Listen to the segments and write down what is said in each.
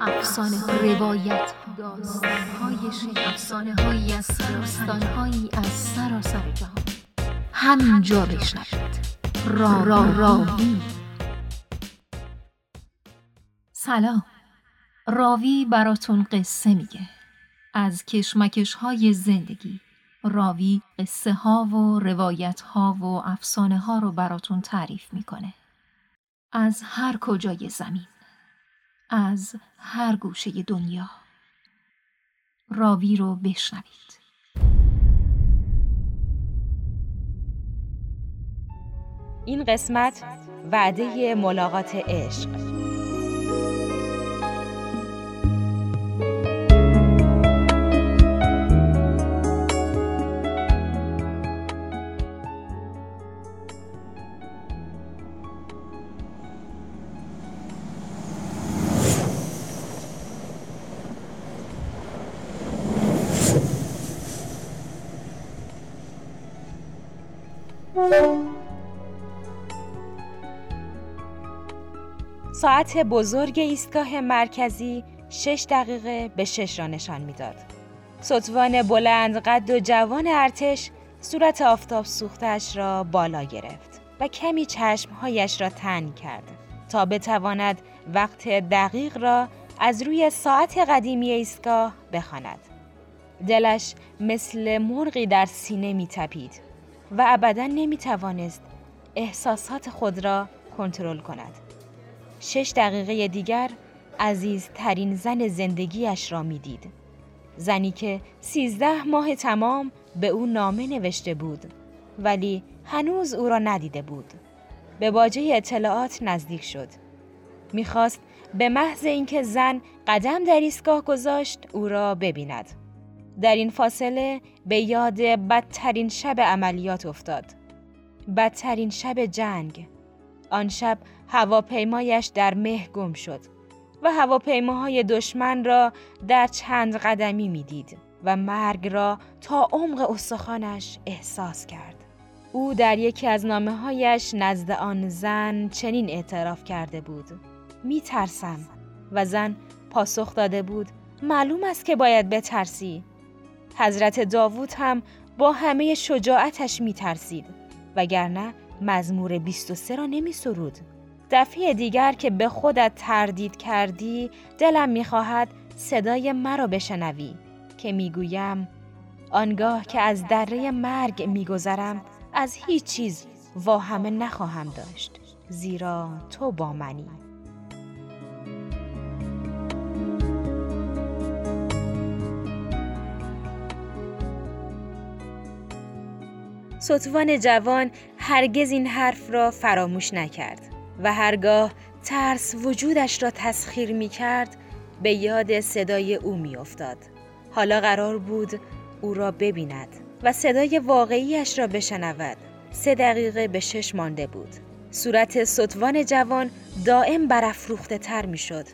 افسانه روایت داستان های افسانه هایی از داستان هایی از سراسر جهان. همینجا بشنوید. را را راوی. سلام. راوی براتون قصه میگه. از کشمکش های زندگی. راوی قصه ها و روایت ها و افسانه ها رو براتون تعریف می‌کنه. از هر کجای زمین. از هر گوشه دنیا. راوی رو بشنوید. این قسمت وعده ملاقات عشق. ساعت بزرگ ایستگاه مرکزی شش دقیقه به شش را نشان می‌داد. سطوان بلند قد و جوان ارتش صورت آفتاب سوختش را بالا گرفت و کمی چشمهایش را تنگ کرد تا بتواند وقت دقیق را از روی ساعت قدیمی ایستگاه بخواند. دلش مثل مرغی در سینه می تپید و ابدا نمی توانست احساسات خود را کنترل کند. شش دقیقه دیگر عزیزترین زن زندگیش را می‌دید. زنی که سیزده ماه تمام به او نامه نوشته بود ولی هنوز او را ندیده بود. به باجه اطلاعات نزدیک شد. می‌خواست به محض اینکه زن قدم در ایستگاه گذاشت او را ببیند. در این فاصله به یاد بدترین شب عملیات افتاد. بدترین شب جنگ. آن شب هواپیمایش در مه گم شد و هواپیماهای دشمن را در چند قدمی می‌دید و مرگ را تا عمق استخوانش احساس کرد. او در یکی از نامه هایش نزد آن زن چنین اعتراف کرده بود. می ترسم و زن پاسخ داده بود معلوم است که باید بترسی. حضرت داوود هم با همه شجاعتش می ترسید وگرنه مزمور 23 را نمی سرود. دفعه دیگر که به خودت تردید کردی دلم می‌خواهد صدای مرا بشنوی که می‌گویم آنگاه که از دره مرگ میگذرم از هیچ چیز واهمه نخواهم داشت زیرا تو با منی ستوان جوان هرگز این حرف را فراموش نکرد و هرگاه ترس وجودش را تسخیر می کرد به یاد صدای او می افتاد. حالا قرار بود او را ببیند و صدای واقعیش را بشنود. سه دقیقه به شش مانده بود. صورت سطوان جوان دائم برافروخته تر می شد.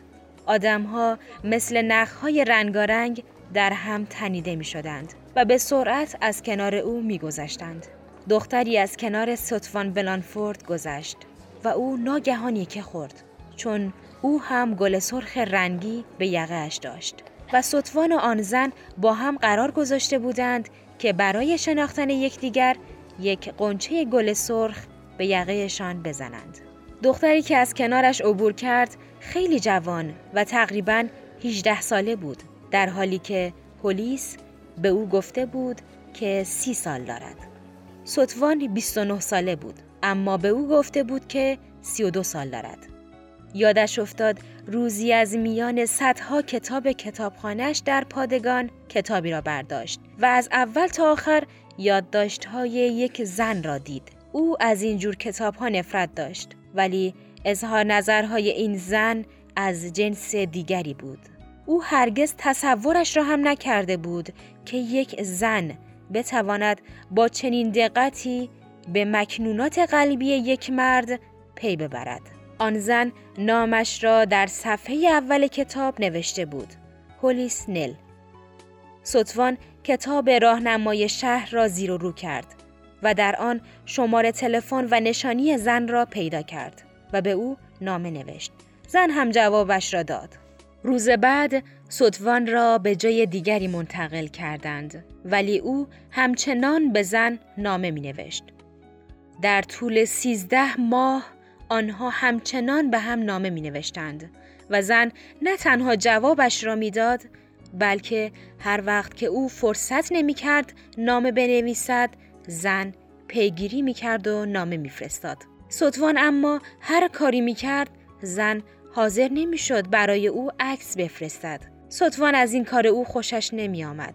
آدمها مثل نخهای رنگارنگ در هم تنیده می شدند و به سرعت از کنار او می گذشتند. دختری از کنار سطوان بلانفورد گذشت و او ناگهان که خورد چون او هم گل سرخ رنگی به یقهش داشت و سطوان و آن زن با هم قرار گذاشته بودند که برای شناختن یکدیگر یک قنچه گل سرخ به یقهشان بزنند. دختری که از کنارش عبور کرد خیلی جوان و تقریبا 18 ساله بود در حالی که پلیس به او گفته بود که سی سال دارد. سطوان 29 ساله بود اما به او گفته بود که 32 سال دارد. یادش افتاد روزی از میان صدها کتاب کتابخانهش در پادگان کتابی را برداشت و از اول تا آخر یادداشت‌های یک زن را دید. او از این جور کتاب ها نفرت داشت ولی اظهار نظرهای این زن از جنس دیگری بود. او هرگز تصورش را هم نکرده بود که یک زن بتواند با چنین دقتی به مکنونات قلبی یک مرد پی ببرد. آن زن نامش را در صفحه اول کتاب نوشته بود. هولیس نل. سطوان کتاب راهنمای شهر را زیر و رو کرد و در آن شماره تلفن و نشانی زن را پیدا کرد و به او نامه نوشت. زن هم جوابش را داد. روز بعد صدوان را به جای دیگری منتقل کردند ولی او همچنان به زن نامه می نوشت. در طول سیزده ماه آنها همچنان به هم نامه می نوشتند و زن نه تنها جوابش را می‌داد بلکه هر وقت که او فرصت نمی کرد نامه بنویسد زن پیگیری می کرد و نامه می فرستاد. صدوان اما هر کاری می کرد زن حاضر نمی شد برای او عکس بفرستد. صدوان از این کار او خوشش نمی آمد.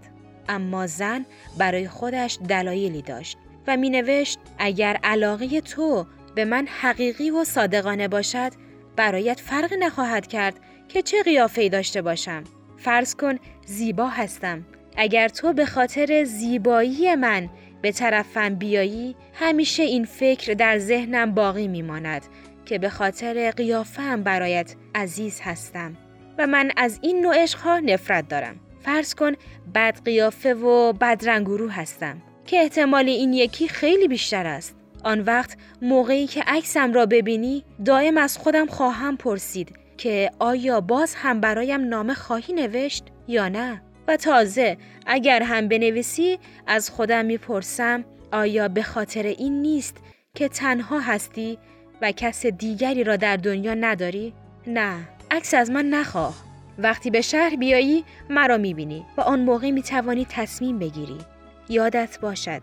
اما زن برای خودش دلایلی داشت و می نوشت اگر علاقه تو به من حقیقی و صادقانه باشد برایت فرق نخواهد کرد که چه قیافه داشته باشم. فرض کن زیبا هستم. اگر تو به خاطر زیبایی من به طرفم بیایی همیشه این فکر در ذهنم باقی میماند که به خاطر قیافم برایت عزیز هستم و من از این نوع عشقها نفرت دارم. فرض کن بد قیافه و بدرنگورو هستم که احتمال این یکی خیلی بیشتر است. آن وقت موقعی که عکسم را ببینی دائم از خودم خواهم پرسید که آیا باز هم برایم نامه خواهی نوشت یا نه؟ و تازه اگر هم بنویسی از خودم می‌پرسم آیا به خاطر این نیست که تنها هستی و کس دیگری را در دنیا نداری؟ نه، عکس از من نخواه. وقتی به شهر بیایی مرا می‌بینی و آن موقع می‌توانی تصمیم بگیری. یادت باشد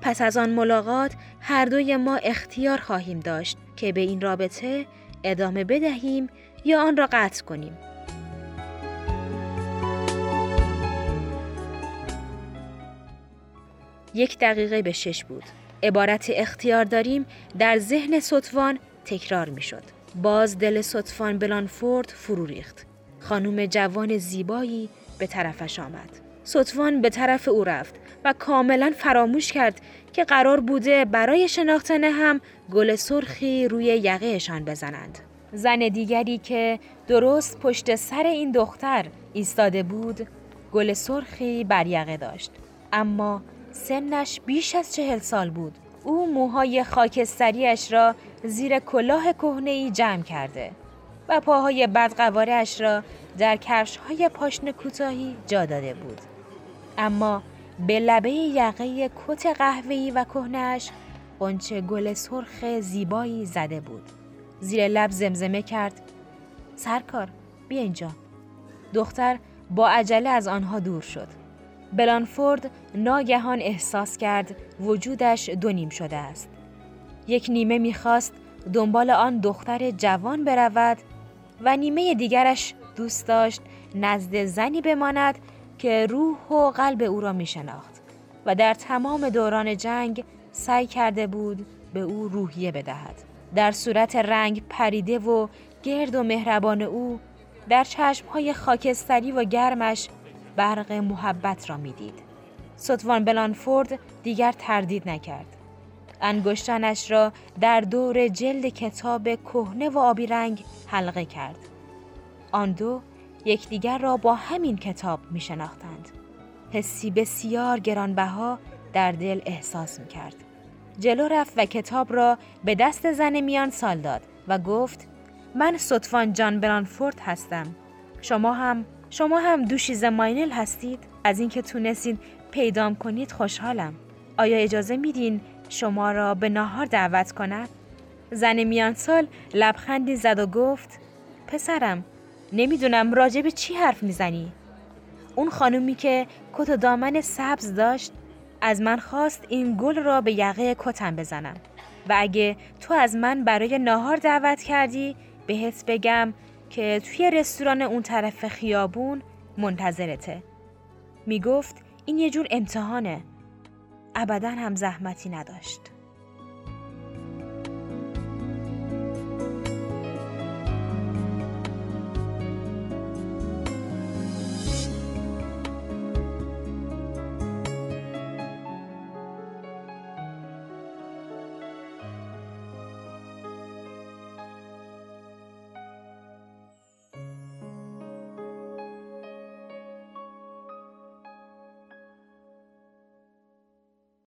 پس از آن ملاقات هر دوی ما اختیار خواهیم داشت که به این رابطه ادامه بدهیم یا آن را قطع کنیم. یک دقیقه به شش بود. عبارت اختیار داریم در ذهن سطفان تکرار می شد. باز دل سطفان بلانفورد فرو ریخت. خانوم جوان زیبایی به طرفش آمد. سطفان به طرف او رفت و کاملا فراموش کرد که قرار بوده برای شناختن هم گل سرخی روی یقهشان بزنند. زن دیگری که درست پشت سر این دختر ایستاده بود گل سرخی بر یقه داشت اما سنش بیش از چهل سال بود او موهای خاکستریش را زیر کلاه کهنه جمع کرده و پاهای بدقوارش را در کفش های پاشن کوتاهی جا داده بود. اما به لبه یقه کت قهوه‌ای و کهنهش قنچه گل سرخ زیبایی زده بود. زیر لب زمزمه کرد سرکار بیا اینجا. دختر با عجله از آنها دور شد. بلانفورد ناگهان احساس کرد وجودش دو نیم شده است یک نیمه می‌خواست دنبال آن دختر جوان برود و نیمه دیگرش دوست داشت نزد زنی بماند که روح و قلب او را می شناخت و در تمام دوران جنگ سعی کرده بود به او روحیه بدهد. در صورت رنگ پریده و گرد و مهربان او در چشمهای خاکستری و گرمش برق محبت را می‌دید. ستوان بلانفورد دیگر تردید نکرد. انگشتانش را در دور جلد کتاب کهنه و آبی رنگ حلقه کرد. آن دو یکدیگر را با همین کتاب می شناختند. حسی بسیار گرانبها در دل احساس می کرد. جلو رفت و کتاب را به دست زن میان سال داد و گفت من سطفان جان برانفورد هستم. شما هم شما هم دوشیز ماینل هستید؟ از اینکه تونستید پیدام کنید خوشحالم. آیا اجازه میدین شما را به ناهار دعوت کنم؟ زن میان سال لبخندی زد و گفت پسرم نمی‌دونم راجع به چی حرف می‌زنی؟ اون خانومی که کت و دامن سبز داشت از من خواست این گل را به یقه کتم بزنم و اگه تو از من برای ناهار دعوت کردی بهت بگم که توی رستوران اون طرف خیابون منتظرته. می‌گفت این یه جور امتحانه. ابدا هم زحمتی نداشت.